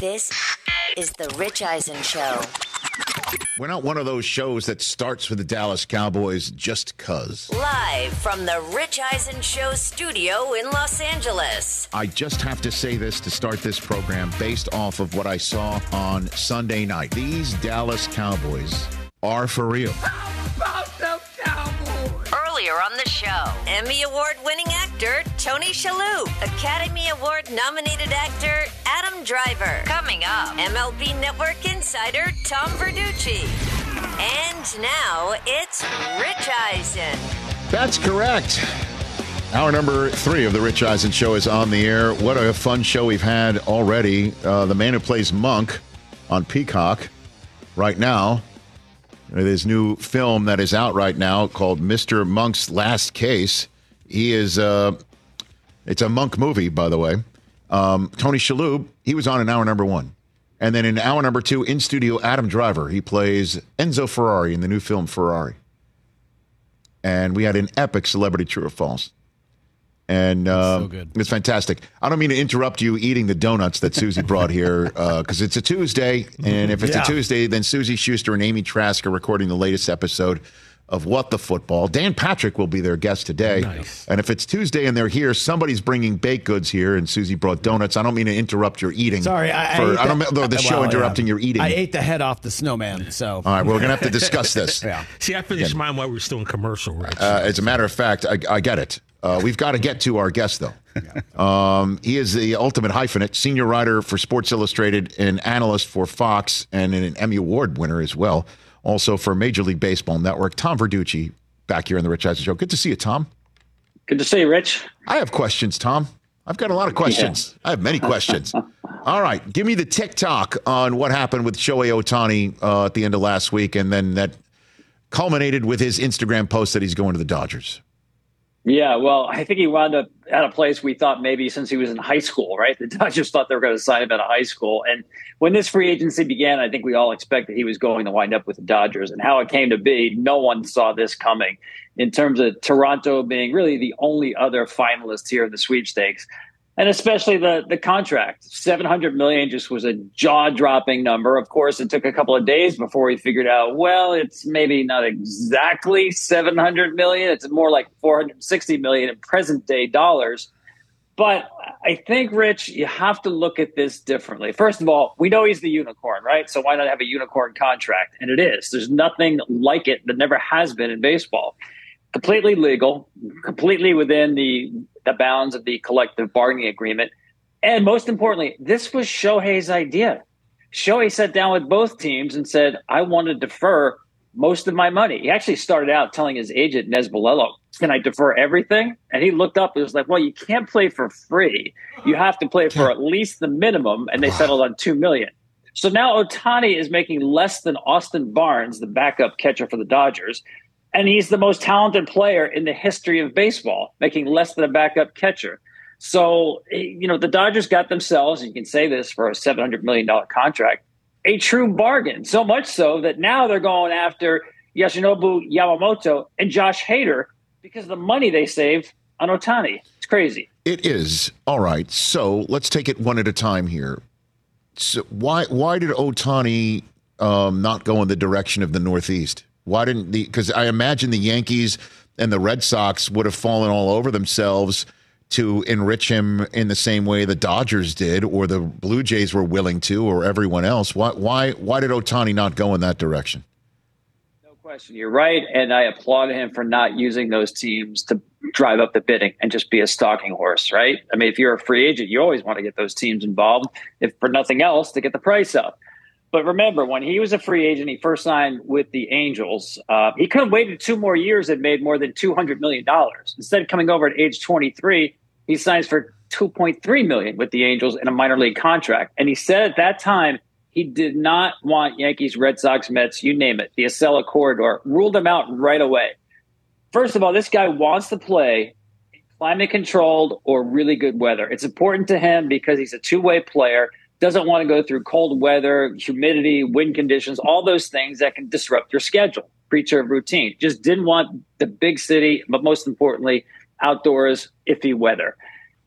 This is the Rich Eisen Show. We're not one of those shows that starts with the Dallas Cowboys just cuz. Live from the Rich Eisen Show studio in Los Angeles. I just have to say this to start this program based off of what I saw on Sunday night. These Dallas Cowboys are for real. Earlier on the show, Emmy Award winning actor Tony Shalhoub, Academy Award nominated actor Adam Driver. Coming up, MLB Network insider Tom Verducci. And now it's Rich Eisen. That's correct. Hour number three of the Rich Eisen Show is on the air. What a fun show we've had already. Uh, the man who plays Monk on Peacock right now. His new film that is out right now called Mr. Monk's Last Case. He is, uh, it's a Monk movie, by the way. Um, Tony Shalhoub, he was on in hour number one. And then in hour number two, in studio, Adam Driver. He plays Enzo Ferrari in the new film Ferrari. And we had an epic celebrity true or false. And uh, so good. it's fantastic. I don't mean to interrupt you eating the donuts that Suzy brought here because it's a Tuesday. And if it's Yeah. a Tuesday, then Suzy Shuster and Amy Trask are recording the latest episode of What the Football. Dan Patrick will be their guest today. Nice. And if it's Tuesday and they're here, somebody's bringing baked goods here, and Suzy brought donuts. I don't mean to interrupt your eating. Sorry, I, for, ate I don't mean the, the show well, interrupting yeah. your eating. I ate the head off the snowman, so All right, we're going to have to discuss this. yeah. See, I finished mine while we were still in commercial, Rich. Uh, as a matter of fact, I, I get it. Uh, we've got to get to our guest, though. Um, he is the ultimate hyphenate, senior writer for Sports Illustrated, an analyst for Fox, and an Emmy Award winner as well. Also for Major League Baseball Network. Tom Verducci back here on the Rich Eisen Show. Good to see you, Tom. Good to see you, Rich. I have questions, Tom. I've got a lot of questions. I have many questions. All right, give me the TikTok on what happened with Shohei Ohtani uh, at the end of last week, and then that culminated with his Instagram post that he's going to the Dodgers. Yeah, well, I think he wound up at a place we thought maybe since he was in high school, right? The Dodgers thought they were going to sign him out of high school. And when this free agency began, I think we all expected he was going to wind up with the Dodgers. And how it came to be, no one saw this coming in terms of Toronto being really the only other finalist here in the sweepstakes. And especially the the contract, seven hundred million just was a jaw dropping number. Of course, it took a couple of days before we figured out. Well, it's maybe not exactly seven hundred million. It's more like four hundred sixty million in present day dollars. But I think, Rich, you have to look at this differently. First of all, we know he's the unicorn, right? So why not have a unicorn contract? And it is. There's nothing like it that never has been in baseball. Completely legal, completely within the the bounds of the collective bargaining agreement. And most importantly, this was Shohei's idea. Shohei sat down with both teams and said, I want to defer most of my money. He actually started out telling his agent, Nez Balelo, can I defer everything? And he looked up and was like, well, you can't play for free. You have to play for at least the minimum. And they settled on 2 million. So now Ohtani is making less than Austin Barnes, the backup catcher for the Dodgers. And he's the most talented player in the history of baseball, making less than a backup catcher. So, you know, the Dodgers got themselves, you can say this for a $700 million contract, a true bargain. So much so that now they're going after Yoshinobu Yamamoto and Josh Hader because of the money they saved on Ohtani. It's crazy. It is all right. So let's take it one at a time here. So why why did Ohtani um, not go in the direction of the Northeast? Why didn't the? Because I imagine the Yankees and the Red Sox would have fallen all over themselves to enrich him in the same way the Dodgers did, or the Blue Jays were willing to, or everyone else. Why why why did Ohtani not go in that direction? No question, you're right, and I applaud him for not using those teams to drive up the bidding and just be a stalking horse, right? I mean, if you're a free agent, you always want to get those teams involved, if for nothing else, to get the price up. But remember, when he was a free agent, he first signed with the Angels. Uh, he could have waited two more years and made more than $200 million. Instead of coming over at age 23, he signs for 2.3 million with the Angels in a minor league contract. And he said at that time, he did not want Yankees, Red Sox, Mets, you name it, the Acela corridor, ruled them out right away. First of all, this guy wants to play climate controlled or really good weather. It's important to him because he's a two way player doesn't want to go through cold weather, humidity, wind conditions, all those things that can disrupt your schedule. Creature of routine. Just didn't want the big city, but most importantly, outdoors, iffy weather.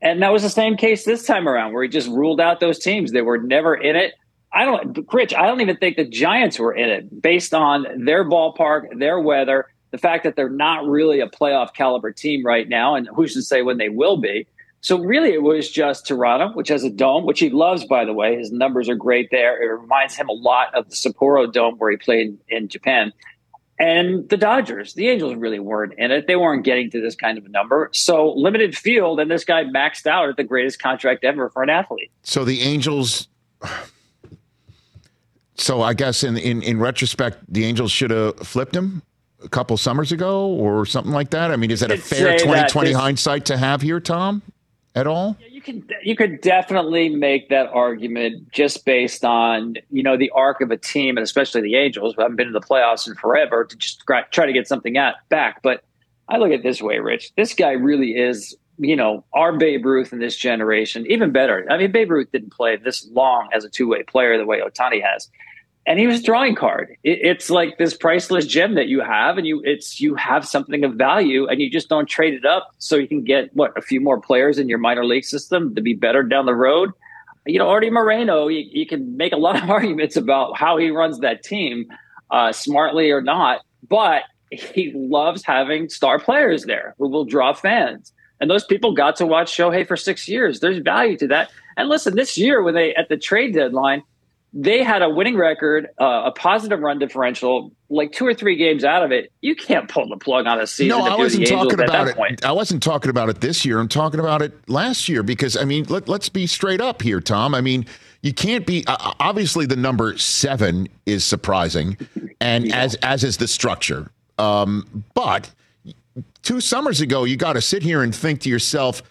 And that was the same case this time around, where he just ruled out those teams. They were never in it. I don't, Rich, I don't even think the Giants were in it based on their ballpark, their weather, the fact that they're not really a playoff caliber team right now. And who should say when they will be? So really, it was just Toronto, which has a dome, which he loves, by the way. His numbers are great there. It reminds him a lot of the Sapporo Dome where he played in Japan. And the Dodgers, the Angels really weren't in it. They weren't getting to this kind of a number. So limited field, and this guy maxed out at the greatest contract ever for an athlete. So the Angels. So I guess in in, in retrospect, the Angels should have flipped him a couple summers ago or something like that. I mean, is that a fair 2020 hindsight to have here, Tom? At all? Yeah, you can you could definitely make that argument just based on you know the arc of a team and especially the Angels who haven't been in the playoffs in forever to just try to get something at, back. But I look at this way, Rich. This guy really is you know our Babe Ruth in this generation. Even better. I mean, Babe Ruth didn't play this long as a two way player the way Ohtani has and he was drawing card. It, it's like this priceless gem that you have, and you it's you have something of value, and you just don't trade it up so you can get what a few more players in your minor league system to be better down the road. You know, Artie Moreno, you, you can make a lot of arguments about how he runs that team, uh, smartly or not, but he loves having star players there who will draw fans. And those people got to watch Shohei for six years. There's value to that. And listen, this year when they at the trade deadline they had a winning record, uh, a positive run differential, like two or three games out of it. You can't pull the plug on a season. No, I wasn't talking about it. Point. I wasn't talking about it this year. I'm talking about it last year because I mean, let, let's be straight up here, Tom. I mean, you can't be uh, obviously the number seven is surprising, and yeah. as as is the structure. Um, but two summers ago, you got to sit here and think to yourself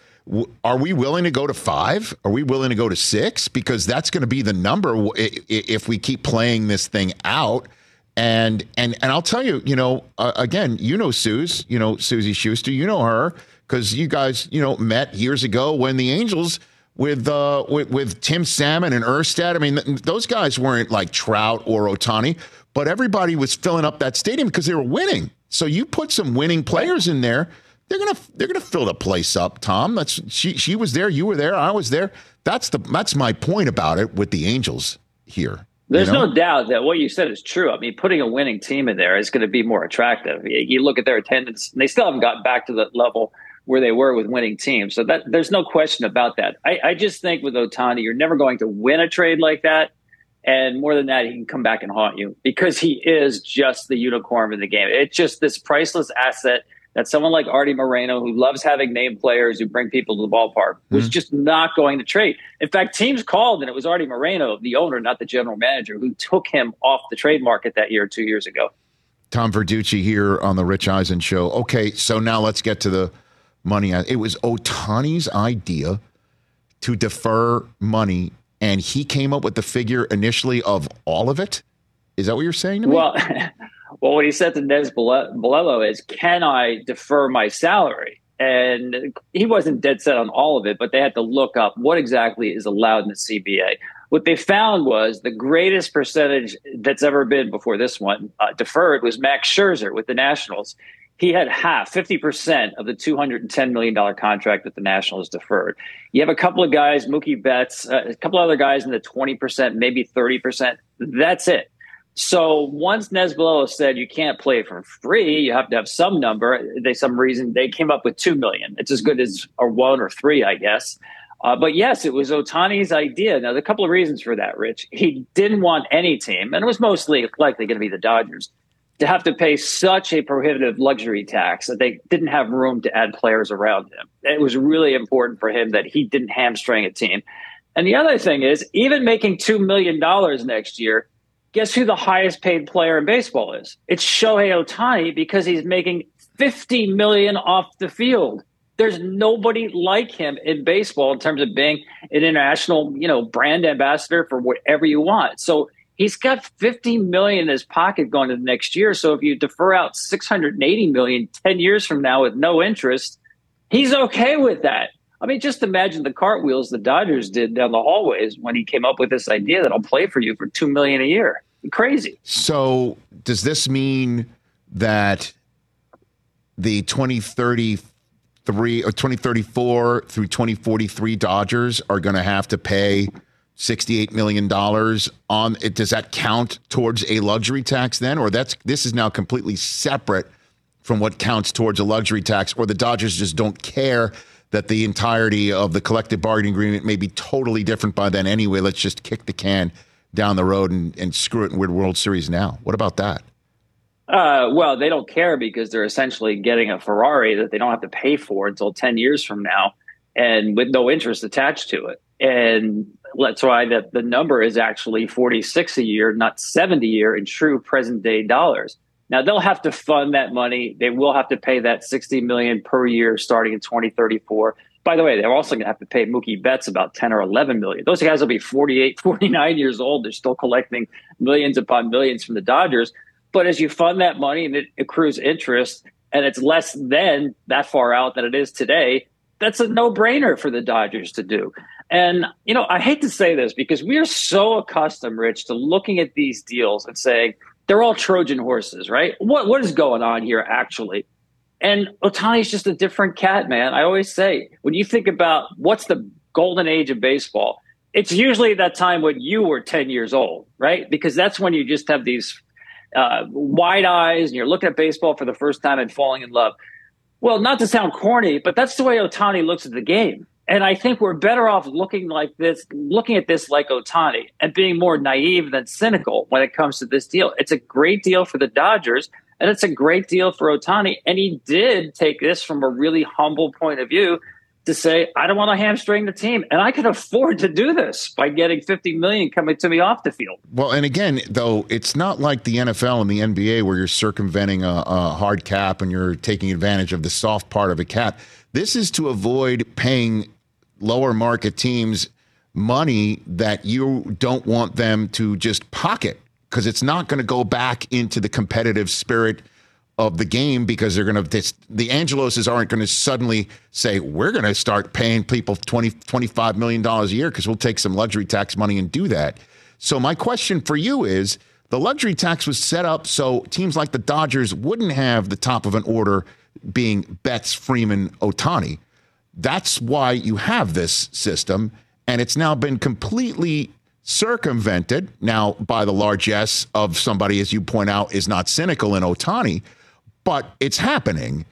are we willing to go to five? Are we willing to go to six? Because that's going to be the number if we keep playing this thing out. And and and I'll tell you, you know, uh, again, you know, Suze, you know, Suzy Shuster, you know her because you guys, you know, met years ago when the Angels with uh with, with Tim Salmon and Erstad. I mean, th- those guys weren't like Trout or Otani, but everybody was filling up that stadium because they were winning. So you put some winning players in there they're gonna they're gonna fill the place up, Tom. That's she she was there, you were there, I was there. That's the that's my point about it with the Angels here. There's you know? no doubt that what you said is true. I mean, putting a winning team in there is going to be more attractive. You look at their attendance; they still haven't gotten back to the level where they were with winning teams. So that there's no question about that. I, I just think with Ohtani, you're never going to win a trade like that. And more than that, he can come back and haunt you because he is just the unicorn in the game. It's just this priceless asset that someone like Artie Moreno, who loves having name players who bring people to the ballpark, was mm-hmm. just not going to trade. In fact, teams called, and it was Artie Moreno, the owner, not the general manager, who took him off the trade market that year, two years ago. Tom Verducci here on the Rich Eisen show. Okay, so now let's get to the money. It was Ohtani's idea to defer money, and he came up with the figure initially of all of it. Is that what you're saying to me? Well, Well, what he said to Nez Balelo is, "Can I defer my salary?" And he wasn't dead set on all of it, but they had to look up what exactly is allowed in the CBA. What they found was the greatest percentage that's ever been before this one uh, deferred was Max Scherzer with the Nationals. He had half, 50% of the $210 million contract that the Nationals deferred. You have a couple of guys, Mookie Betts, uh, a couple other guys in the 20%, maybe 30%. That's it. So once Nez said you can't play for free, you have to have some number. They some reason they came up with two million. It's as good as a one or three, I guess. Uh, but yes, it was Ohtani's idea. Now, there's a couple of reasons for that, Rich. He didn't want any team, and it was mostly likely going to be the Dodgers, to have to pay such a prohibitive luxury tax that they didn't have room to add players around him. It was really important for him that he didn't hamstring a team. And the other thing is, even making $2 million next year, guess who the highest paid player in baseball is? It's Shohei Ohtani because he's making 50 million off the field. There's nobody like him in baseball in terms of being an international, you know, brand ambassador for whatever you want. So he's got 50 million in his pocket going to the next year. So if you defer out 680 million 10 years from now with no interest, he's okay with that. I mean, just imagine the cartwheels the Dodgers did down the hallways when he came up with this idea that I'll play for you for two million a year. Crazy. So does this mean that the 2033 or uh, 2034 through 2043 Dodgers are going to have to pay $68 million on it? Does that count towards a luxury tax then? Or that's this is now completely separate from what counts towards a luxury tax, or the Dodgers just don't care that the entirety of the collective bargaining agreement may be totally different by then anyway. Let's just kick the can down the road and, and screw it and win World Series now. What about that? Uh, well, they don't care because they're essentially getting a Ferrari that they don't have to pay for until 10 years from now and with no interest attached to it. And that's why that the number is actually 46 a year, not 70 a year in true present day dollars. Now they'll have to fund that money. They will have to pay that 60 million per year starting in 2034. By the way, they're also going to have to pay Mookie Betts about 10 or 11 million. Those guys will be 48, 49 years old. They're still collecting millions upon millions from the Dodgers. But as you fund that money and it accrues interest and it's less than that far out than it is today, that's a no brainer for the Dodgers to do. And, you know, I hate to say this because we are so accustomed, Rich, to looking at these deals and saying, they're all Trojan horses, right? What what is going on here actually? And Ohtani's just a different cat, man. I always say when you think about what's the golden age of baseball, it's usually that time when you were 10 years old, right? Because that's when you just have these uh, wide eyes and you're looking at baseball for the first time and falling in love. Well, not to sound corny, but that's the way Ohtani looks at the game. And I think we're better off looking like this, looking at this like Ohtani and being more naive than cynical when it comes to this deal. It's a great deal for the Dodgers and it's a great deal for Ohtani. And he did take this from a really humble point of view to say, I don't want to hamstring the team. And I can afford to do this by getting 50 million coming to me off the field. Well, and again, though, it's not like the NFL and the NBA where you're circumventing a, a hard cap and you're taking advantage of the soft part of a cap. This is to avoid paying lower market teams money that you don't want them to just pocket because it's not going to go back into the competitive spirit of the game because they're going to the Angeloses aren't going to suddenly say we're going to start paying people 20 25 million dollars a year because we'll take some luxury tax money and do that. So my question for you is the luxury tax was set up so teams like the Dodgers wouldn't have the top of an order being Betts, Freeman, Ohtani That's why you have this system. And it's now been completely circumvented now by the largesse of somebody, as you point out, is not cynical in Ohtani, but it's happening.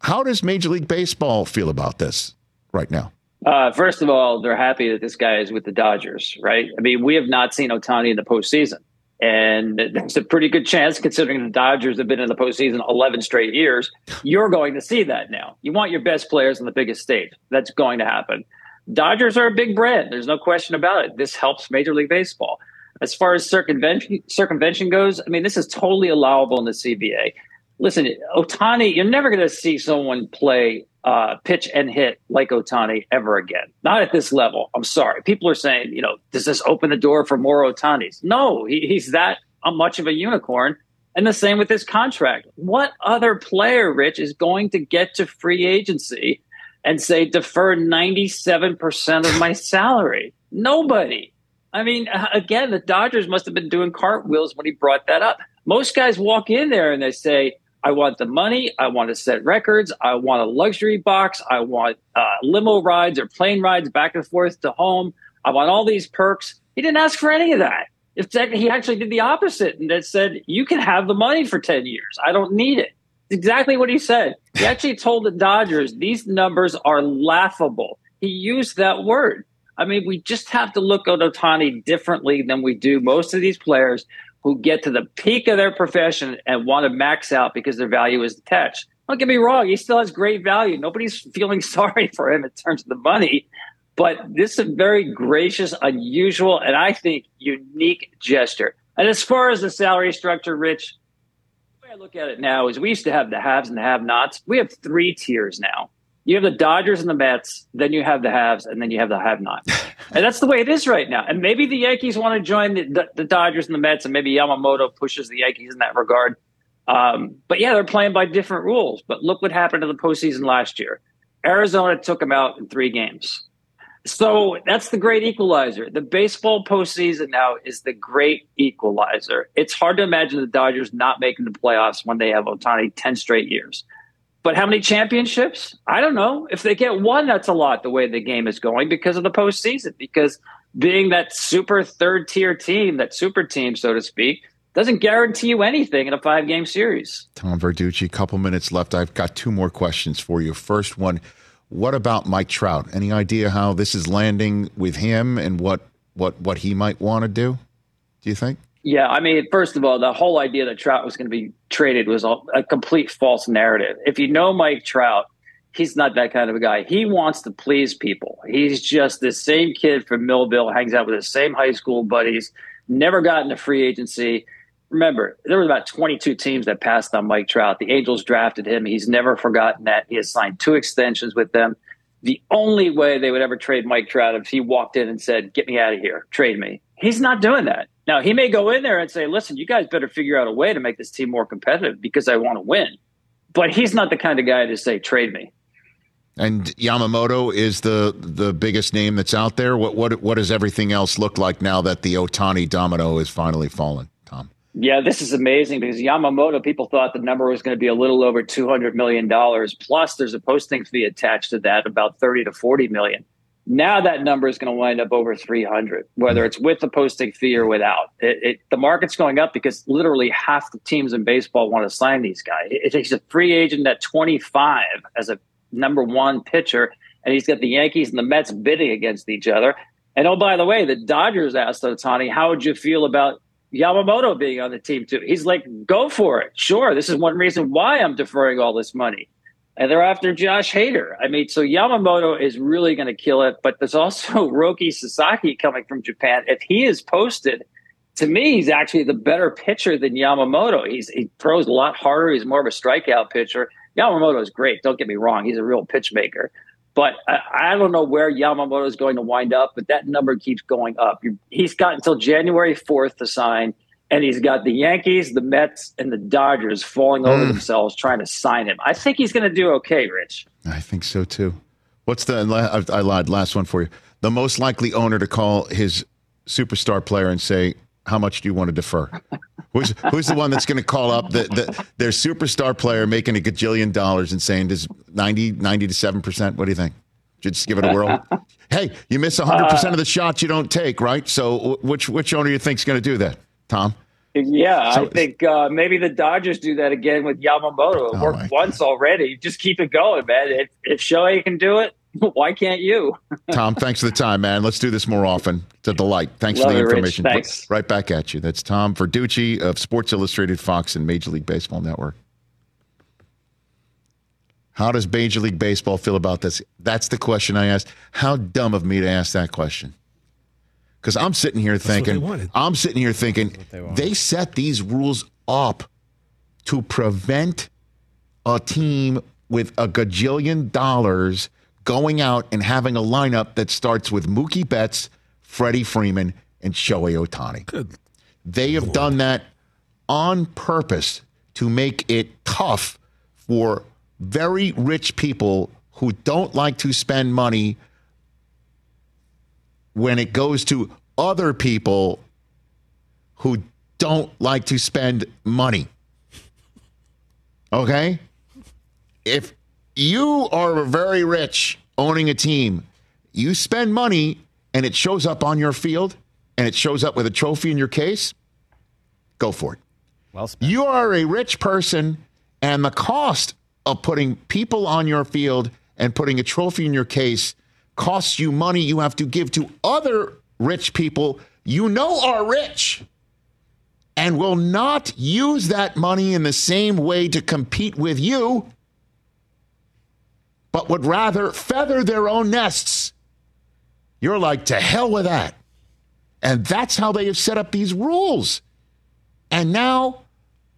How does Major League Baseball feel about this right now? Uh, first of all, they're happy that this guy is with the Dodgers, right? I mean, we have not seen Ohtani in the postseason. And there's a pretty good chance, considering the Dodgers have been in the postseason 11 straight years, you're going to see that now. You want your best players on the biggest stage. That's going to happen. Dodgers are a big brand. There's no question about it. This helps Major League Baseball. As far as circumvention, circumvention goes, I mean, this is totally allowable in the CBA. Listen, Ohtani, you're never going to see someone play uh, pitch and hit like Ohtani ever again. Not at this level. I'm sorry. People are saying, you know, does this open the door for more Ohtanis? No, he, he's that much of a unicorn. And the same with this contract. What other player, Rich, is going to get to free agency and say, defer 97% of my salary? Nobody. I mean, again, the Dodgers must have been doing cartwheels when he brought that up. Most guys walk in there and they say, I want the money. I want to set records. I want a luxury box. I want uh, limo rides or plane rides back and forth to home. I want all these perks. He didn't ask for any of that. If he actually did the opposite and that said, you can have the money for 10 years. I don't need it. Exactly what he said. He actually told the Dodgers these numbers are laughable. He used that word. I mean, we just have to look at Ohtani differently than we do most of these players who get to the peak of their profession and want to max out because their value is attached. Don't get me wrong, he still has great value. Nobody's feeling sorry for him in terms of the money. But this is a very gracious, unusual, and I think unique gesture. And as far as the salary structure, Rich, I look at it now is we used to have the haves and the have nots. We have three tiers now. You have the Dodgers and the Mets, then you have the haves, and then you have the have nots. and that's the way it is right now. And maybe the Yankees want to join the, the, the, Dodgers and the Mets, and maybe Yamamoto pushes the Yankees in that regard. Um, but yeah, they're playing by different rules. But look what happened to the postseason last year. Arizona took them out in three games. So that's the great equalizer. The baseball postseason now is the great equalizer. It's hard to imagine the Dodgers not making the playoffs when they have Ohtani 10 straight years. But how many championships? I don't know. If they get one, that's a lot the way the game is going because of the postseason. Because being that super third tier team, that super team, so to speak, doesn't guarantee you anything in a five game series. Tom Verducci, a couple minutes left. I've got two more questions for you. First one what about Mike Trout? Any idea how this is landing with him and what what what he might want to do? Do you think? Yeah, I mean, first of all, the whole idea that Trout was going to be traded was a, a complete false narrative. If you know Mike Trout, he's not that kind of a guy. He wants to please people. He's just the same kid from Millville, hangs out with the same high school buddies, never got into free agency remember, there was about 22 teams that passed on Mike Trout. The Angels drafted him. He's never forgotten that. He has signed two extensions with them. The only way they would ever trade Mike Trout if he walked in and said, "Get me out of here, trade me." He's not doing that. Now he may go in there and say, "Listen, you guys better figure out a way to make this team more competitive because I want to win." But he's not the kind of guy to say, "Trade me." And Yamamoto is the the biggest name that's out there. What what what does everything else look like now that the Ohtani domino is finally fallen? Yeah, this is amazing because Yamamoto, people thought the number was going to be a little over $200 million. Plus, there's a posting fee attached to that, about 30 to 40 million. Now that number is going to wind up over 300, whether it's with the posting fee or without. It, it, the market's going up because literally half the teams in baseball want to sign these guys. It, he's a free agent at 25 as a number one pitcher, and he's got the Yankees and the Mets bidding against each other. And oh, by the way, the Dodgers asked Ohtani, how would you feel about Yamamoto being on the team too. He's like, go for it. Sure, this is one reason why I'm deferring all this money. And they're after Josh Hader. I mean, so Yamamoto is really going to kill it. But there's also Roki Sasaki coming from Japan. If he is posted, to me, he's actually the better pitcher than Yamamoto. He's he throws a lot harder. He's more of a strikeout pitcher. Yamamoto is great. Don't get me wrong. He's a real pitch maker. But I, I don't know where Yamamoto is going to wind up, but that number keeps going up. He's got until January 4th to sign, and he's got the Yankees, the Mets, and the Dodgers falling over mm. themselves trying to sign him. I think he's going to do okay, Rich. I think so too. What's the, I lied, last one for you. The most likely owner to call his superstar player and say, how much do you want to defer? who's who's the one that's going to call up the, the, their superstar player making a gajillion dollars and saying does 90 90 to 7%? What do you think? Just give it a whirl. hey, you miss 100% of the shots you don't take, right? So which which owner do you think is going to do that? Tom? Yeah, so, I think uh, maybe the Dodgers do that again with Yamamoto. It oh worked once already. Just keep it going, man. If, if Shohei can do it, Why can't you? Tom, thanks for the time, man. Let's do this more often. It's a delight. Thanks Love for the information. Rich. Thanks. Right back at you. That's Tom Verducci of Sports Illustrated Fox and Major League Baseball Network. How does Major League Baseball feel about this? That's the question I asked. How dumb of me to ask that question. Because I'm sitting here thinking, I'm sitting here thinking, they, they set these rules up to prevent a team with a gajillion dollars – going out and having a lineup that starts with Mookie Betts, Freddie Freeman, and Shohei Ohtani. Good. They have Lord. done that on purpose to make it tough for very rich people who don't like to spend money when it goes to other people who don't like to spend money. Okay? If you are very rich owning a team. You spend money and it shows up on your field. and it shows up with a trophy in your case, go for it. Well spent. You are a rich person, and the cost of putting people on your field and putting a trophy in your case costs you money you have to give to other rich people you know are rich and will not use that money in the same way to compete with you, but would rather feather their own nests. You're like, to hell with that. And that's how they have set up these rules. And now,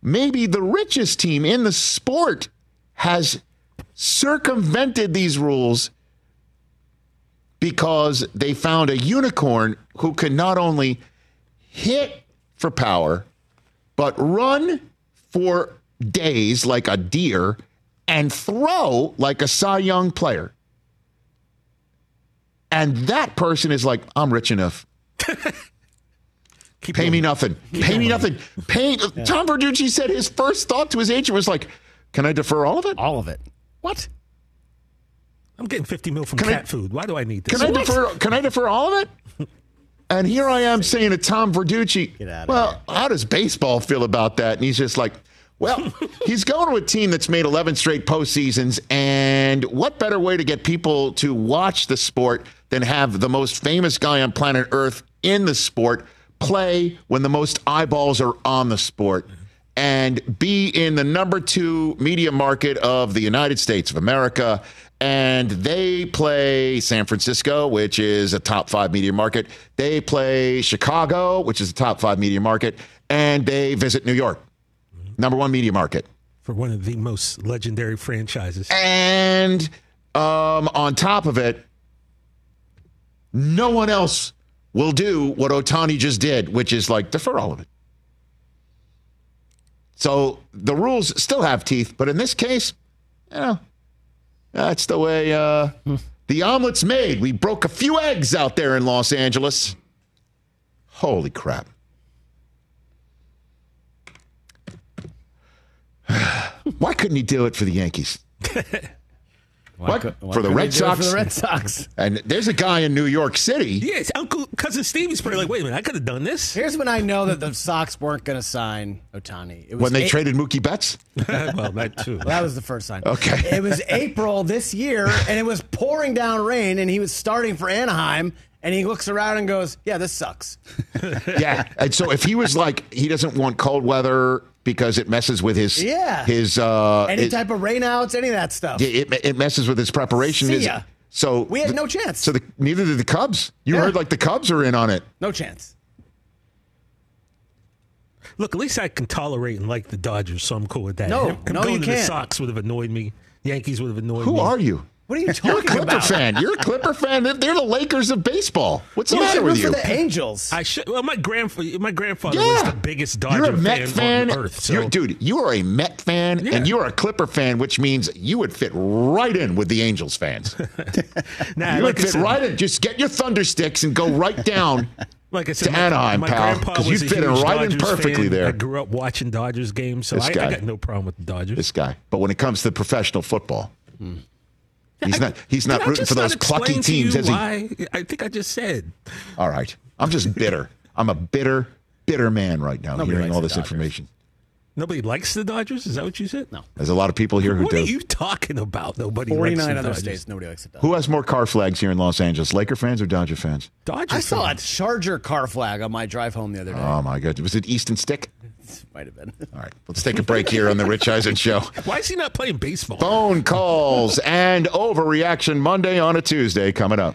maybe the richest team in the sport has circumvented these rules because they found a unicorn who can not only hit for power, but run for days like a deer and throw like a Cy Young player. And that person is like, I'm rich enough. Keep Pay me nothing. Pay me nothing. Pay. Tom Verducci said his first thought to his agent was like, "Can I defer all of it? All of it. What? I'm getting 50 mil from Can I- cat food. Why do I need this? Can I defer? Can I defer all of it?" And here I am saying to Tom Verducci, "Well, how does baseball feel about that?" And he's just like, "Well, he's going to a team that's made 11 straight postseasons, and what better way to get people to watch the sport than have the most famous guy on planet Earth in the sport play when the most eyeballs are on the sport?" And be in the number two media market of the United States of America and they play San Francisco, which is a top five media market. They play Chicago, which is a top five media market, and they visit New York, number one media market. For one of the most legendary franchises. And um, on top of it, no one else will do what Ohtani just did, which is like defer all of it. So the rules still have teeth, but in this case, you know, that's the way uh, the omelet's made. We broke a few eggs out there in Los Angeles. Holy crap. Why couldn't he do it for the Yankees? What? cou- why For the Red they do it Sox? For the Red Sox. And there's a guy in New York City. Yes, Uncle Cousin Stevie's probably like, wait a minute, I could have done this. Here's when I know that the Sox weren't going to sign Ohtani. It was When they A- traded Mookie Betts? well, that too. Well, that was the first sign. Okay. It was April this year, and it was pouring down rain, and he was starting for Anaheim, and he looks around and goes, "Yeah, this sucks." yeah. And so if he was like, he doesn't want cold weather because it messes with his, Yeah. his, uh, Any it, type of rainouts, any of that stuff. it, it messes with his preparation. See His- ya. So We had no chance. So the, neither did the Cubs. You Yeah. heard like the Cubs are in on it. No chance. Look, at least I can tolerate and like the Dodgers, so I'm cool with that. No, him, him no, going you to can't. Sox would have annoyed me. Yankees would have annoyed Who me. Who are you? What are you talking about? You're a Clipper about? fan. You're a Clipper fan. They're, they're the Lakers of baseball. What's the matter with root you? for the Angels. I should. Well, my grandfather, my grandfather was the biggest Dodger You're a Met fan, fan. on earth. So You're, dude, you are a Met fan Yeah. and you're a Clipper fan, which means you would fit right in with the Angels fans. nah, you like would I fit said, right in. Just get your thunder sticks and go right down. Like I said, to my, Anaheim, my pal, grandpa 'cause was you'd fit in huge right in perfectly fan. there. I grew up watching Dodgers games, so I. I got no problem with the Dodgers. this guy. But when it comes to professional football, hmm. He's not. He's not rooting for those plucky teams, is he? why? I think I just said. All right. I'm just bitter. I'm a bitter, bitter man right now, Nobody hearing all this Dodgers. information. Nobody likes the Dodgers. Is that what you said? No. There's a lot of people here who What do. What are you talking about? Nobody likes Forty-nine the other Dodgers. states, nobody likes it. Who has more car flags here in Los Angeles, Laker fans or Dodger fans? Dodgers. I saw a. Charger car flag on my drive home the other day. Oh my God! Was it Easton Stick? Might have been. All right, let's take a break here on the Rich Eisen Show. Why is he not playing baseball? Phone calls and overreaction Monday on a Tuesday coming up.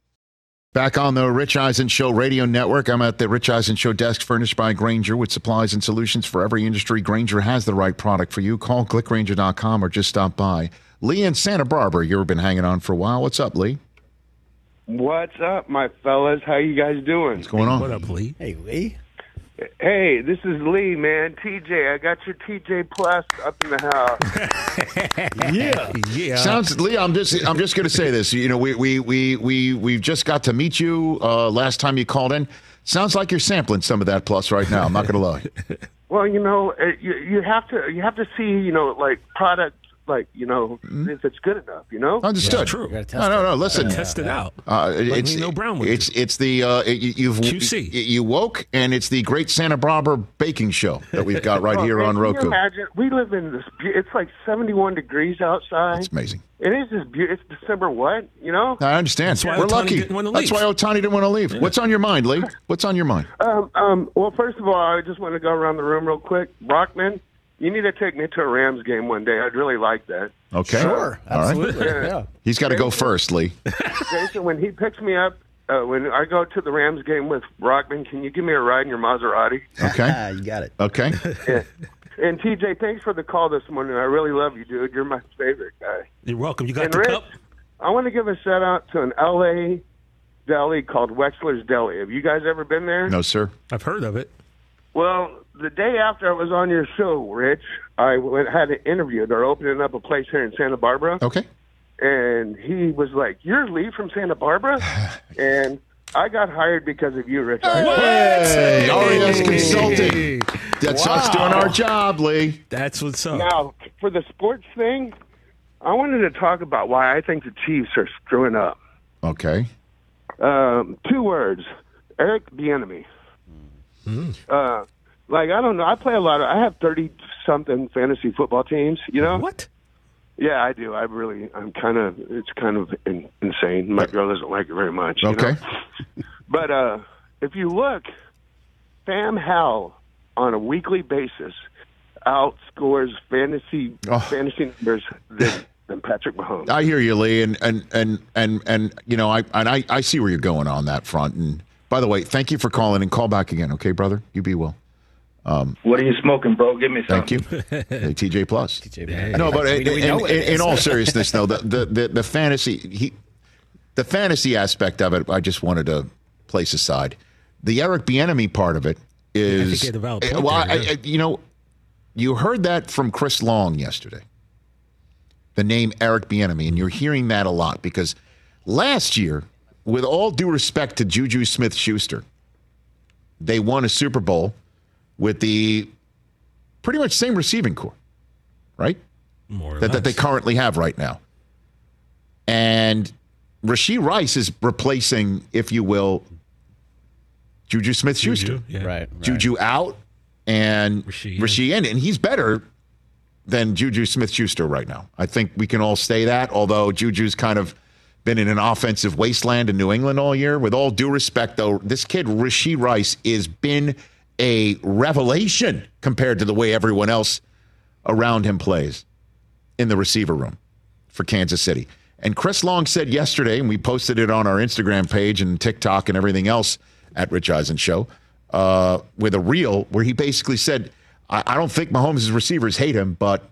Back on the Rich Eisen Show radio network, I'm at the Rich Eisen Show desk furnished by Grainger with supplies and solutions for every industry. Grainger has the right product for you. Call clickgrainger.com or just stop by. Lee in Santa Barbara, you've been hanging on for a while. What's up, Lee? What's up, my fellas? How you guys doing? What's going on? What up, Lee? Hey, Lee. Hey, this is Lee, man. TJ, I got your TJ Plus up in the house. Yeah. Yeah. Sounds Lee. I'm just I'm just going to say this. You know, we we we we we've just got to meet you uh, last time you called in. Sounds like you're sampling some of that plus right now. I'm not going to lie. well, you know, uh, you, you have to you have to see, you know, like product, like you know, Mm-hmm. if it's good enough, you know. Understood. true. gotta test No, no, it. no. Listen, Test it out. Uh, Like it's we know Brown would it's do. it's the uh, you, you've QC. You, you woke and it's the Great Santa Barbara Baking Show that we've got right Oh, here man, on can you Roku. imagine? We live in this. It's like 71 degrees outside. It's amazing. It is just beautiful. It's December what? You know? I understand. That's why We're Ohtani lucky. didn't wanna That's why Ohtani didn't want to leave. What's on your mind, Lee? What's on your mind? Um, um, well, first of all, I just want to go around the room real quick. Brockman, you need to take me to a Rams game one day. I'd really like that. Okay. Sure. All right. Absolutely. Yeah. He's got to go first, Lee. Jason, when he picks me up, uh, when I go to the Rams game with Brockman, can you give me a ride in your Maserati? Okay. Yeah, you got it. Okay. And TJ, thanks for the call this morning. I really love you, dude. You're my favorite guy. You're welcome. You got And the Rich, cup? I want to give a shout out to an LA deli called Wexler's Deli. Have you guys ever been there? No, sir. I've heard of it. Well, the day after I was on your show, Rich, I went, had an interview. They're opening up a place here in Santa Barbara. Okay. and he was like, "You're Lee from Santa Barbara," and I got hired because of you, Rich. I- Hey, RES Hey. Consulting. That's us doing our job, Lee. That's what's up. Now, for the sports thing, I wanted to talk about why I think the Chiefs are screwing up. Okay. Um, two words: Eric Bieniemy. Uh, like I don't know. I play a lot of. I have thirty something fantasy football teams. You know. What? Yeah, I do. I really. I'm kind of. It's kind of in, insane. My girl doesn't like it very much. you Okay. know? But uh, if you look, Sam Howell on a weekly basis outscores fantasy Oh. fantasy numbers than, than Patrick Mahomes. I hear you, Lee, and and and and and you know, I and I, I see where you're going on that front. And by the way, thank you for calling and call back again, okay, brother? You be well. What are you smoking, bro? Give me some. Thank you, Hey, TJ Plus. TJ, No, but we, in, we know in, in all seriousness, though, the, the the the fantasy he, the fantasy aspect of it, I just wanted to place aside. The Eric Bieniemy part of it is he had a valid eh, point well, there, I, yeah. I, you know, you heard that from Chris Long yesterday. The name Eric Bieniemy, and you're hearing that a lot because last year, with all due respect to Juju Smith-Schuster, they won a Super Bowl with the pretty much same receiving corps, right? More or that, that they currently have right now. And Rasheed Rice is replacing, if you will, Juju Smith Schuster. Juju, yeah. Right, right. Juju out and Rasheed. Rasheed in, and he's better than Juju Smith Schuster right now. I think we can all say that, although Juju's kind of been in an offensive wasteland in New England all year. With all due respect, though, this kid, Rashee Rice, has been a revelation compared to the way everyone else around him plays in the receiver room for Kansas City. And Chris Long said yesterday, and we posted it on our Instagram page and TikTok and everything else at Rich Eisen Show, uh, with a reel where he basically said, I, I don't think Mahomes' receivers hate him, but,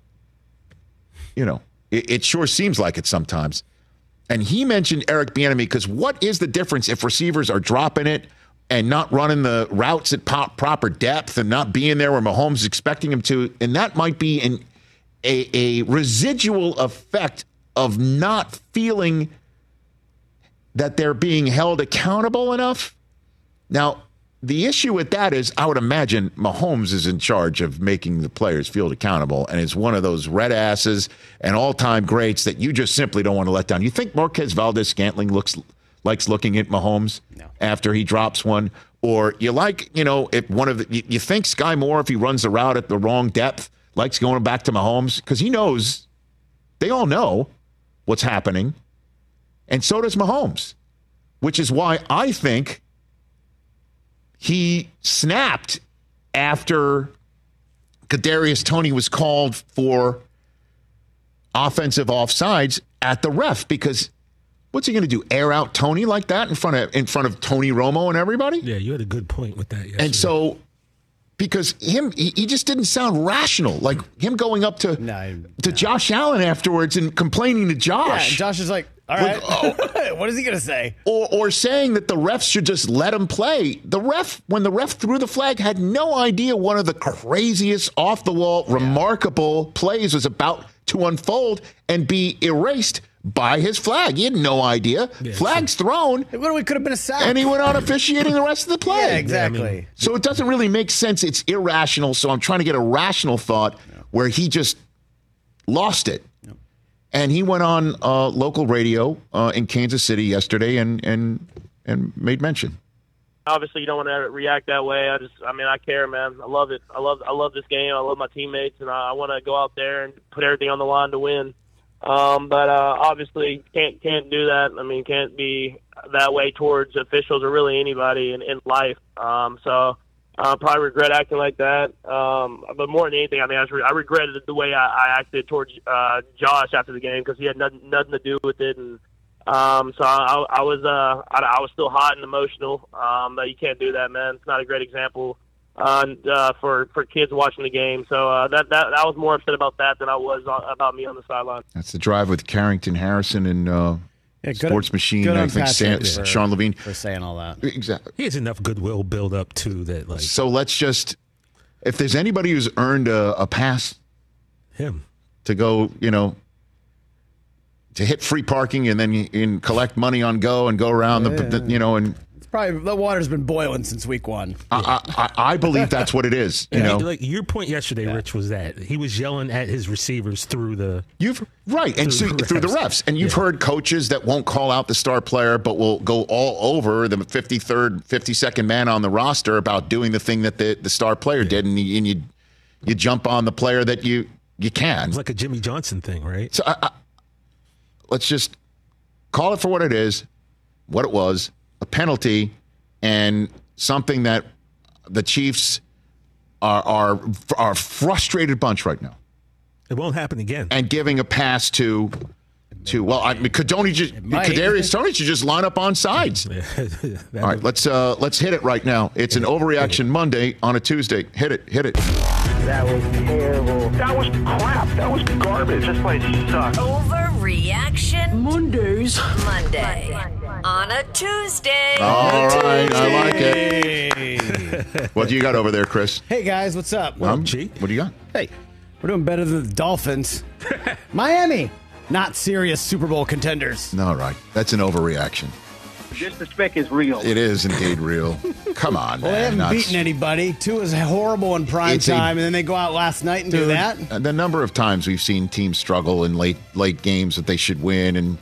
you know, it, it sure seems like it sometimes. And he mentioned Eric Bieniemy because what is the difference if receivers are dropping it and not running the routes at proper depth and not being there where Mahomes is expecting him to? And that might be an, a, a residual effect of not feeling that they're being held accountable enough. Now, the issue with that is, I would imagine Mahomes is in charge of making the players feel accountable, and is one of those red asses and all-time greats that you just simply don't want to let down. You think Marquez Valdes-Scantling looks likes looking at Mahomes no. after he drops one, or you like, you know, if one of the, you, you think Skyy Moore if he runs the route at the wrong depth likes going back to Mahomes because he knows they all know what's happening, and so does Mahomes, which is why I think he snapped after Kadarius Toney was called for offensive offsides at the ref because what's he going to do? Air out Toney like that in front of in front of Tony Romo and everybody? Yeah, you had a good point with that. Yesterday. And so because him he, he, just didn't sound rational like him going up to no, to no. Josh Allen afterwards and complaining to Josh. Yeah, Josh is like, all right, like, oh. what is he gonna say? Or or saying that the refs should just let him play. The ref when the ref threw the flag had no idea one of the craziest off the wall yeah. remarkable plays was about to unfold and be erased by his flag. He had no idea. Yeah, Flag's so, thrown. It literally could have been a sack. And he went on officiating the rest of the play. Yeah, exactly. Yeah, I mean, so it doesn't really make sense. It's irrational. So I'm trying to get a rational thought where he just lost it. And he went on uh, local radio uh, in Kansas City yesterday and, and, and made mention. Obviously, you don't want to react that way. I just, I mean, I care, man. I love it. I love, I love this game. I love my teammates, and I, I want to go out there and put everything on the line to win. Um, but uh, obviously can't can't do that. I mean, can't be that way towards officials or really anybody in, in life. Um, so uh, probably regret acting like that. Um, but more than anything, I mean, I, re- I regretted the way I, I acted towards uh, Josh after the game because he had nothing, nothing to do with it. And um, so I, I was uh, I, I was still hot and emotional. Um, but you can't do that, man. It's not a great example uh, uh, for for kids watching the game. So uh, that that I was more upset about that than I was about me on the sideline. That's the drive with Carrington Harrison and uh, yeah, Sports Machine. I think Sam, for, Sean Levine for saying all that. Exactly. He has enough goodwill build up too that like. So let's just, if there's anybody who's earned a, a pass, him to go, you know, to hit free parking and then in collect money on go and go around yeah. the, the, you know and probably the water's been boiling since week one. I, I, I believe that's what it is. You know, like your point yesterday, yeah. Rich, was that he was yelling at his receivers through the you've right and through, so, the, through the refs, and you've yeah. heard coaches that won't call out the star player, but will go all over the fifty third, fifty second man on the roster about doing the thing that the, the star player yeah. did, and you, and you you jump on the player that you you can. It's like a Jimmy Johnson thing, right? So I, let's just call it for what it is, what it was a penalty and something that the Chiefs are are are frustrated bunch right now. It won't happen again. And giving a pass to to well, I mean, Kadoni just Kadarius Toney should just line up on sides. All right, let's uh let's hit it right now. It's an overreaction Monday on a Tuesday. Hit it, hit it. That was terrible. That was crap. That was garbage. This place sucks. Overreaction Mondays. Monday. Monday on a Tuesday. All right, I like it. what do you got over there, Chris? Hey guys, what's up? Um, G, what do you got? Hey, we're doing better than the Dolphins. Miami, not serious Super Bowl contenders. All right, that's an overreaction. Disrespect is real. It is indeed real. Come on, well, man. they haven't Not... beaten anybody. Two is horrible in prime it's time, a... and then they go out last night and Dude, do that. Uh, the number of times we've seen teams struggle in late late games that they should win, and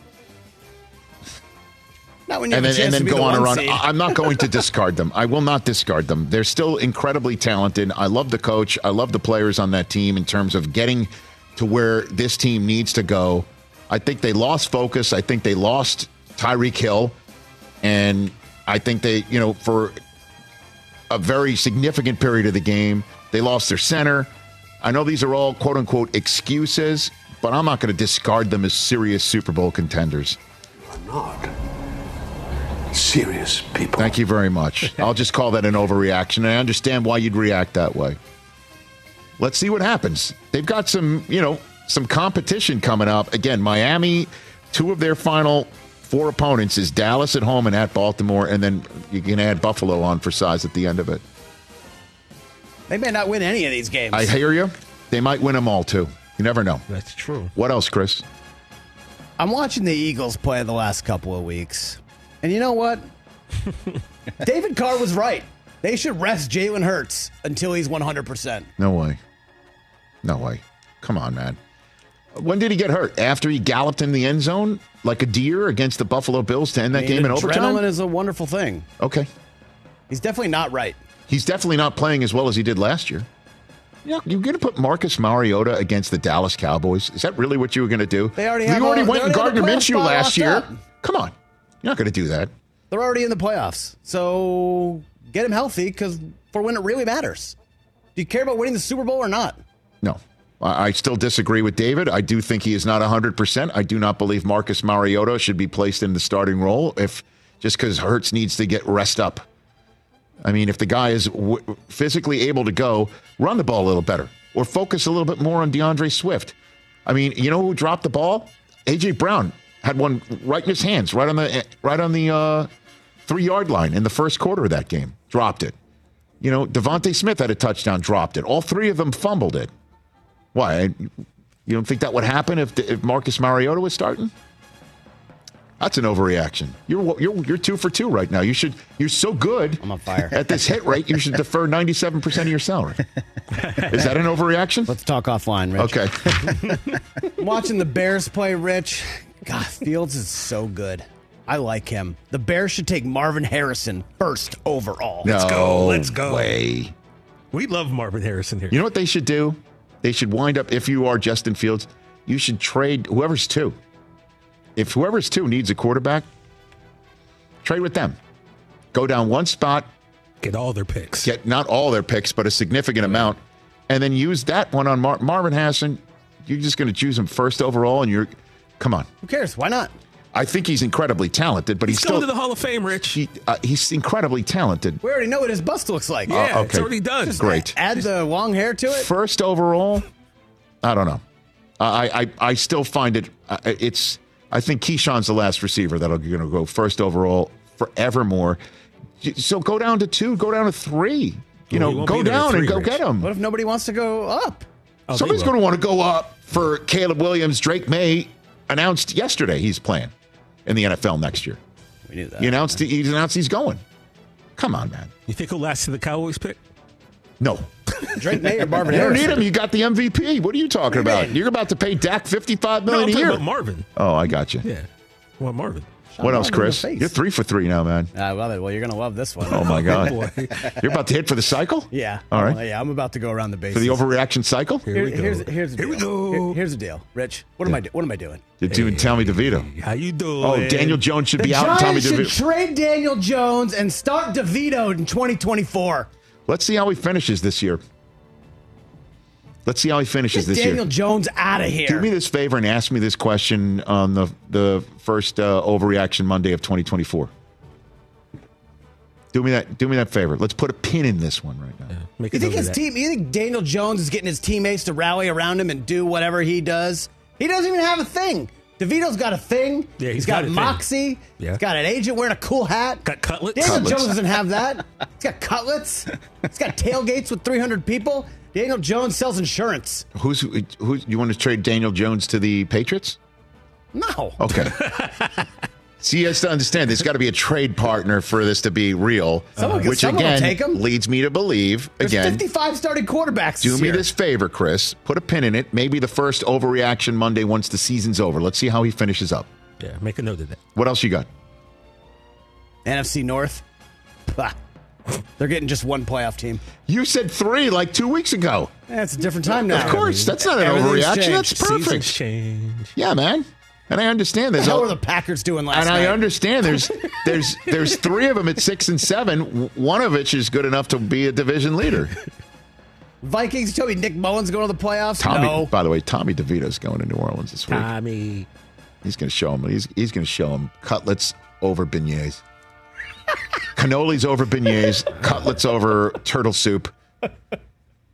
not when you and then, and then go the on a run. I'm not going to discard them. I will not discard them. They're still incredibly talented. I love the coach. I love the players on that team in terms of getting to where this team needs to go. I think they lost focus. I think they lost Tyreek Hill. And I think they, you know, for a very significant period of the game, they lost their center. I know these are all quote unquote excuses, but I'm not going to discard them as serious Super Bowl contenders. You are not. Serious people. Thank you very much. I'll just call that an overreaction. I understand why you'd react that way. Let's see what happens. They've got some, you know, some competition coming up. Again, Miami, two of their final four opponents is Dallas at home and at Baltimore, and then you can add Buffalo on for size at the end of it. They may not win any of these games. I hear you. They might win them all too. You never know. That's true. What else, Chris? I'm watching the Eagles play the last couple of weeks. And you know what? David Carr was right. They should rest Jalen Hurts until he's 100%. No way. No way. Come on, man. When did he get hurt? After he galloped in the end zone like a deer against the Buffalo Bills to end that I mean, game in overtime? Adrenaline is a wonderful thing. Okay. He's definitely not right. He's definitely not playing as well as he did last year. Yeah, you're going to put Marcus Mariota against the Dallas Cowboys? Is that really what you were going to do? They already have already went and Gardner have the playoff Minshew last year. up. Come on, you're not going to do that. They're already in the playoffs. So get him healthy because for when it really matters. Do you care about winning the Super Bowl or not? No. I still disagree with David. I do think he is not 100%. I do not believe Marcus Mariota should be placed in the starting role if just because Hurts needs to get rest up. I mean, if the guy is w- physically able to go, run the ball a little better or focus a little bit more on D'Andre Swift. I mean, you know who dropped the ball? AJ Brown had one right in his hands, right on the right on the uh, three yard line in the first quarter of that game. Dropped it. You know, DeVonta Smith had a touchdown, dropped it. All three of them fumbled it. Why? You don't think that would happen if, if Marcus Mariota was starting? That's an overreaction. You're you're you're two for two right now. You should you're so good. I'm on fire. at this hit rate. You should defer 97 percent of your salary. Is that an overreaction? Let's talk offline, Rich. Okay. I'm watching the Bears play, Rich. God, Fields is so good. I like him. The Bears should take Marvin Harrison first overall. No Let's go. Let's go. way. We love Marvin Harrison here. You know what they should do? They should wind up. If you are Justin Fields, you should trade whoever's two. If whoever's two needs a quarterback, trade with them. Go down one spot, Get all their picks. get not all their picks, but a significant amount, and then use that one on Mar- Marvin Harrison. You're just going to choose him first overall, and you're, come on. Who cares? Why not? I think he's incredibly talented, but he's, He's still going to the Hall of Fame, Rich. he, uh, he's incredibly talented. We already know what his bust looks like. yeah, Uh, it's already done. Great. Add the long hair to it. First overall, I don't know. I I, I still find it. uh, It's. I think Keyshawn's the last receiver that'll going to go first overall forevermore. So go down to two. Go down to three. You Well, know, go be there at down and go Rich. get him. What if nobody wants to go up? Oh, Somebody's going to want to go up for Caleb Williams. Drake Maye announced yesterday he's playing in the NFL next year. We knew that. He announced he announced he's going. Come on, man. You think he'll last to the Cowboys pick? No. Drake Maye or Marvin You don't need him. You got the MVP. What are you talking you about? mean? You're about to pay Dak fifty-five No, million I'm a year. about Marvin. Oh, I got you. Yeah. Well, Marvin. What else, Marvin in the Chris? face. You're three for three now, man. I love it. Well, you're going to love this one. Oh my God! You're about to hit for the cycle. Yeah. All right. Oh, yeah, I'm about to go around the base. For the overreaction cycle. Here Here- we go. here's, here's the Here we deal. go. Here- here's the deal. Rich, what am I do- what am I doing? You're doing Tommy DeVito. How you doing? Oh, Daniel Jones should The be out. and Tommy Giants should trade Daniel Jones and start DeVito in 2024. Let's see how he finishes this year. Let's see how he finishes Get this Daniel year. Jones out of here. Do me this favor and ask me this question on the the first uh, overreaction Monday of 2024. Do me that. Do me that favor. Let's put a pin in this one right now. Make you think his that. team? You think Daniel Jones is getting his teammates to rally around him and do whatever he does? He doesn't even have a thing. DeVito's got a thing. Yeah, he's he's got, got a thing. moxie. Yeah. He's got an agent wearing a cool hat. Got cutlets? Daniel Cutlets. Jones doesn't have that. He's got cutlets. He's got tailgates with 300 people. Daniel Jones sells insurance. Who's who? you want to trade Daniel Jones to the Patriots? No. Okay. See, you have to understand there's got to be a trade partner for this to be real, Someone which someone will again take him. leads me to believe There's again. 55 starting quarterbacks. Do this me year. this favor, Chris. Put a pin in it. Maybe the first overreaction Monday once the season's over. Let's see how he finishes up. Yeah, make a note of that. What else you got? NFC North. Bah. They're getting just one playoff team. You said three like two weeks ago. It's a different time now. Of course, that's not an Everything's overreaction. changed. That's perfect. Seasons change. Yeah, man. And I understand What there's the hell all- were the Packers doing last and night? I understand there's there's there's three of them at six and seven. W- One of which is good enough to be a division leader. Vikings. You told me Nick Mullens going to the playoffs. Tommy, no. by the way, Tommy DeVito's going to New Orleans this week. Tommy. He's going to show him. He's he's going to show him cutlets over beignets, cannolis over beignets, cutlets over turtle soup.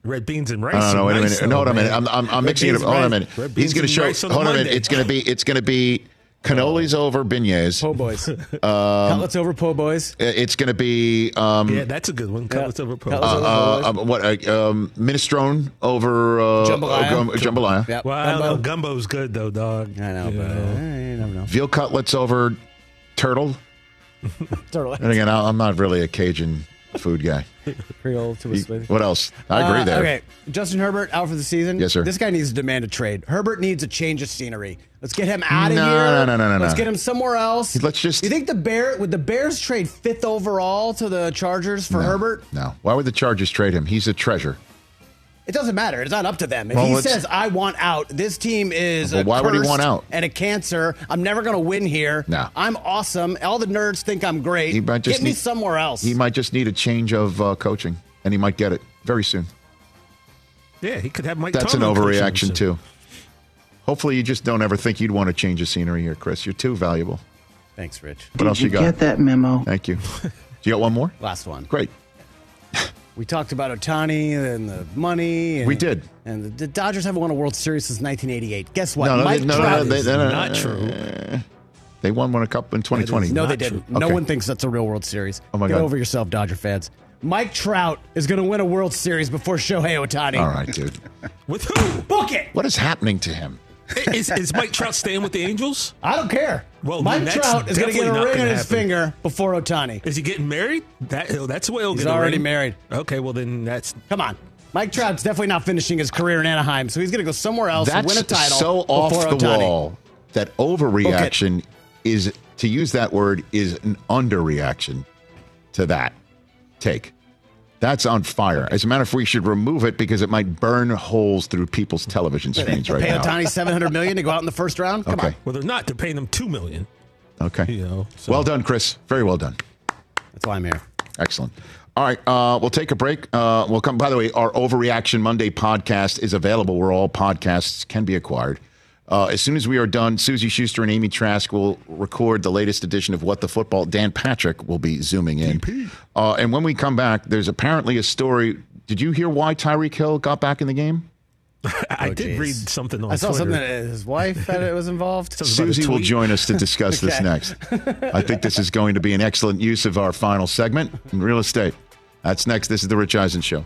Red beans and rice. I don't know. Wait a minute. No, though, hold on a minute. I'm, I'm, I'm mixing it up. beans Hold on a minute. He's going to show. rice on a Hold on a minute. It's going to be. It's going to be cannolis over beignets. Po' boys. Um, Cutlets over po' boys. It's going to be. Um, Yeah, that's a good one. Cutlets over po' Cutlets over uh, boys. uh, what? Uh, um, minestrone over uh, Jambalaya. uh, gum- jambalaya. Yep. Well, I know. Gumbo. Gumbo's good though, dog. I know, You but uh, you never know. Veal cutlets over turtle. Turtle And again, I'm not really a Cajun food guy. Creole to a smoothie. What else? I agree Uh, there. Okay, Justin Herbert out for the season. Yes, sir. This guy needs to demand a trade. Herbert needs a change of scenery. Let's get him out of here. No, here. no, no, no, no, Let's no. get him somewhere else. Let's just- You think the Bear would the Bears trade fifth overall to the Chargers for No, Herbert? No. Why would the Chargers trade him? He's a treasure. It doesn't matter. It's not up to them. If Well, he says I want out, this team is Well, a why would he want out? And a cancer. I'm never going to win here. No. I'm awesome. All the nerds think I'm great. He might just get me need- somewhere else. He might just need a change of uh, coaching, and he might get it very soon. Yeah, he could have Mike. That's an Tomlin coaching him overreaction too. Hopefully, you just don't ever think you'd want to change the scenery here, Chris. You're too valuable. Thanks, Rich. What else you got? Get that memo. Thank you. you got one more? Last one. Great. We talked about Ohtani and the money. And, We did. And the, the Dodgers haven't won a World Series since 1988. Guess what? No, no, Mike they- no, no, Trout. no, they- is no, no, not no, true. Eh, they won one a cup in 2020. no, they didn't. true. No Okay. one thinks that's a real World Series. Oh, my Get God. over yourself, Dodger fans. Mike Trout is going to win a World Series before Shohei Ohtani. All right, dude. With who? Book it. What is happening to him? Is, is Mike Trout staying with the Angels? I don't care. Well, Mike then Trout is going to get a ring on his happen. finger before Ohtani. Is he getting married? That oh, that's the way he'll He's get a already ring. married. Okay, well then that's Come on. Mike Trout's definitely not finishing his career in Anaheim, so he's going to go somewhere else, That's win a title. so off before the Ohtani. wall that overreaction is to use that word is an underreaction to that take. That's on fire. As a matter of fact, we should remove it because it might burn holes through people's television screens right Pay now. Ohtani seven hundred million to go out in the first round. Come Okay. on, well they're not. They're paying them two million. Okay. You know. So. Well done, Chris. Very well done. that's why I'm here. Excellent. All right, uh, we'll take a break. Uh, we'll come. By the way, our Overreaction Monday podcast is available where all podcasts can be acquired. Uh, as soon as we are done, Suzy Shuster and Amy Trask will record the latest edition of What the Football. Dan Patrick will be zooming in. Uh, and when we come back, there's apparently a story. Did you hear why Tyreek Hill got back in the game? I Oh, did geez. read something on I saw Twitter. something that his wife had it was involved. Something about a Susie will join us to discuss this next. I think this is going to be an excellent use of our final segment in real estate. That's next. This is the Rich Eisen Show.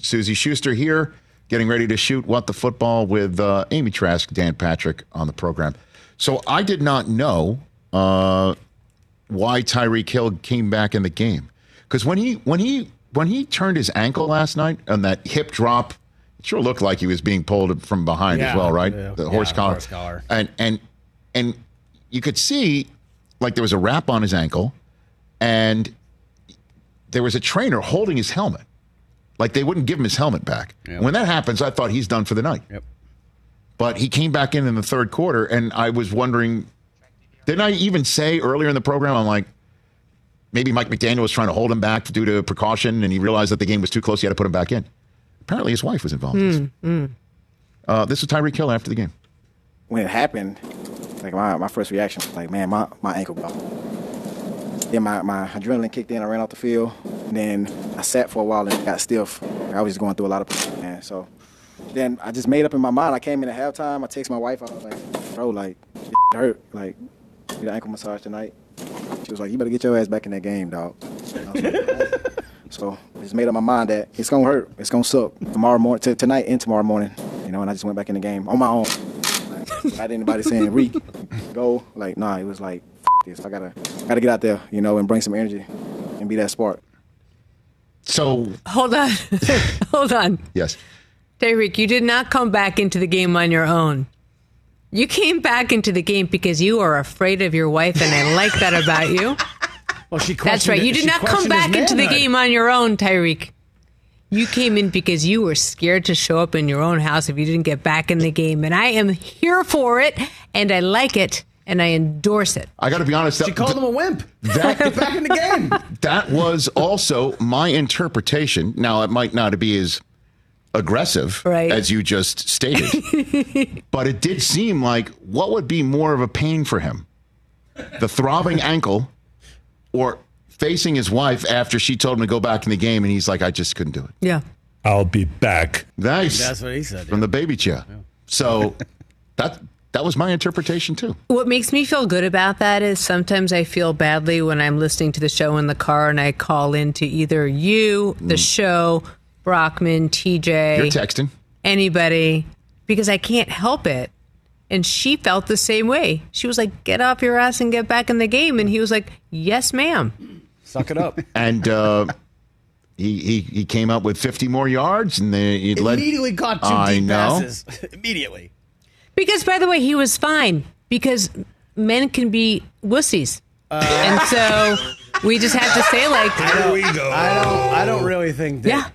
Suzy Shuster here, getting ready to shoot What the Football with uh, Amy Trask, Dan Patrick on the program. So I did not know uh, why Tyreek Hill came back in the game because when he when he when he turned his ankle last night on that hip drop, it sure looked like he was being pulled from behind as well, right? yeah. The horse Yeah, collar, horse collar. and and and you could see like there was a wrap on his ankle, and there was a trainer holding his helmet. Like they wouldn't give him his helmet back. When that happens, I thought he's done for the night. Yep. But he came back in in the third quarter, and I was wondering, didn't I even say earlier in the program? I'm like, maybe Mike McDaniel was trying to hold him back due to precaution, and he realized that the game was too close. He had to put him back in. Apparently, his wife was involved. in this. Uh, this is Tyreek Hill after the game. when it happened, like my, my first reaction was like, man, my, my ankle gone. Then my, my adrenaline kicked in. I ran off the field. And then I sat for a while and got stiff. I was just going through a lot of man. So then I just made up in my mind. I came in at halftime. I texted my wife. I was like, bro, like, it hurt. Like, get an ankle massage tonight. She was like, you better get your ass back in that game, dog. So I just made up my mind that it's gonna hurt. It's gonna suck tomorrow morning, t- tonight and tomorrow morning. You know, and I just went back in the game on my own. Like, without anybody saying re go. Like, nah, it was like this. I gotta gotta get out there, you know, and bring some energy and be that spark. So, Hold on. Hold on. yes. Tyreek, you did not come back into the game on your own. You came back into the game because you are afraid of your wife, and I like that about you. Well, she That's right. You did not come back into the game on your own, Tyreek. You came in because you were scared to show up in your own house if you didn't get back in the game. And I am here for it, and I like it, and I endorse it. I got to be honest. She called him a wimp. That- Get back in the game. that was also my interpretation. Now, it might not be as aggressive Right. as you just stated, but it did seem like what would be more of a pain for him? The throbbing ankle or facing his wife after she told him to go back in the game and he's like, I just couldn't do it. Yeah. I'll be back. Nice. That's what he said. From the baby chair. So that that was my interpretation too. What makes me feel good about that is sometimes I feel badly when I'm listening to the show in the car and I call into either you, the show, Brockman, TJ, You're texting. anybody, because I can't help it. And she felt the same way. She was like, get off your ass and get back in the game. And he was like, yes, ma'am. Suck it up. And uh, he, he he came up with 50 more yards and they he led Immediately caught two I deep know. passes. Immediately. Because, by the way, he was fine because men can be wussies. and so we just have to say, like, Here we go. I don't. I don't really think that. Yeah.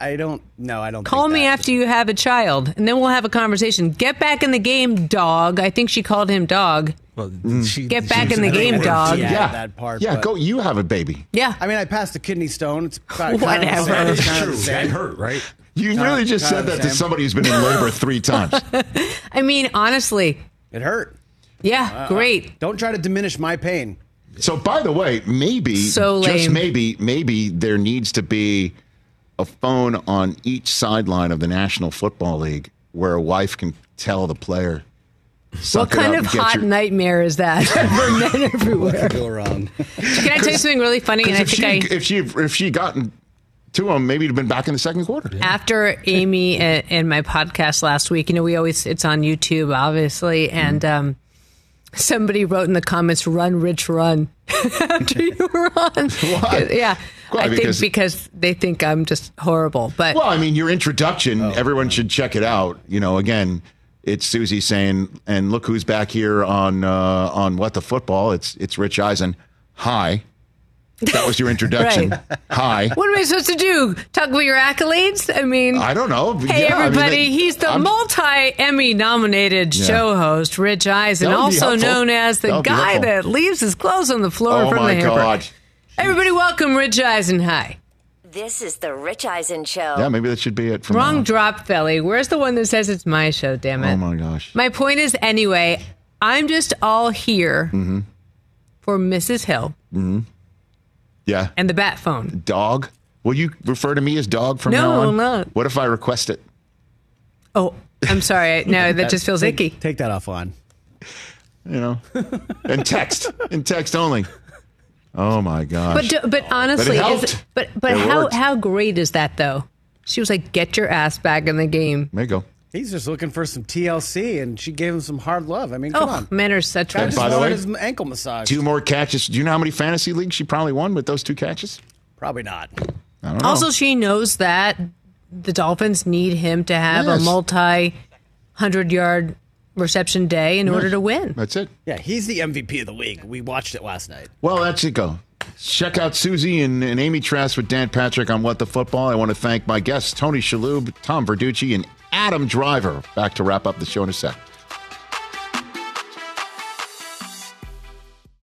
I, I don't. No, I don't. Call think me that. after you have a child, and then we'll have a conversation. Get back in the game, dog. I think she called him dog. Well, mm. she- Get back in the game, dog. Yeah, Yeah. that part. Yeah, but- go. You have a baby. Yeah. I mean, I passed a kidney stone. It's about Whatever. Kind of the same. It's kind of true. the That same. hurt, right? You Kind really just kind said of the that to somebody who's been in labor three times. I mean, honestly, It hurt. yeah, uh, uh, great. Don't try to diminish my pain. So, by the way, maybe, So just maybe, maybe there needs to be a phone on each sideline of the National Football League where a wife can tell the player. What "Suck it kind of hot your-" nightmare is that for men everywhere? Go wrong. Can I tell you something really funny? And 'Cause I if think she, I, if she if she gotten to him, maybe it'd been back in the second quarter. after Amy and, and my podcast last week, you know, we always it's on YouTube, obviously, and um, somebody wrote in the comments, "Run, Rich, run." after you were on, Why? yeah, Why? I Because- think because they think I'm just horrible. But Well, I mean, your introduction, Oh, everyone should check it out. You know, again, it's Suzy saying, and look who's back here on uh, on what the football. It's it's Rich Eisen. Hi. That was your introduction. Right. Hi. what am I supposed to do? Talk about your accolades? I mean, I don't know. Hey Yeah, I mean, everybody, they- he's the multi Emmy nominated Yeah. show host, Rich Eisen, That would be also known as the That guy that leaves his clothes on the floor Oh from my the hamper. Oh my god. Everybody, welcome Rich Eisen. Hi. This is the Rich Eisen Show. Yeah, maybe that should be it. From Wrong now drop, Felly. Where's the one that says it's my show? Damn it. Oh my gosh. My point is, anyway, I'm just all here Mm-hmm. for Mrs. Hill Yeah. and the bat phone. Dog. Will you refer to me as dog from No, now I on? no. not. What if I request it? Oh, I'm sorry. No, that just feels Take, icky. take that offline. you know, and text, in text only. Oh my gosh! But do, but honestly, But it is helped. it, but but It how worked. how great is that though? She was like, "Get your ass back in the game." There you go. He's just looking for some TLC, and she gave him some hard love. I mean, come Oh, on. men are such. Guy And just by the wanted way, his ankle massage. Two more catches. Do you know how many fantasy leagues she probably won with those two catches? Probably not. I don't know. Also, she knows that the Dolphins need him to have Yes. a multi hundred yard reception day in order to win. That's it. Yeah, he's the MVP of the league. We watched it last night. Well, that's it. Go. Check out Suzy and, and Amy Trask with Dan Patrick on What the Football. I want to thank my guests, Tony Shalhoub, Tom Verducci, and Adam Driver. Back to wrap up the show in a sec.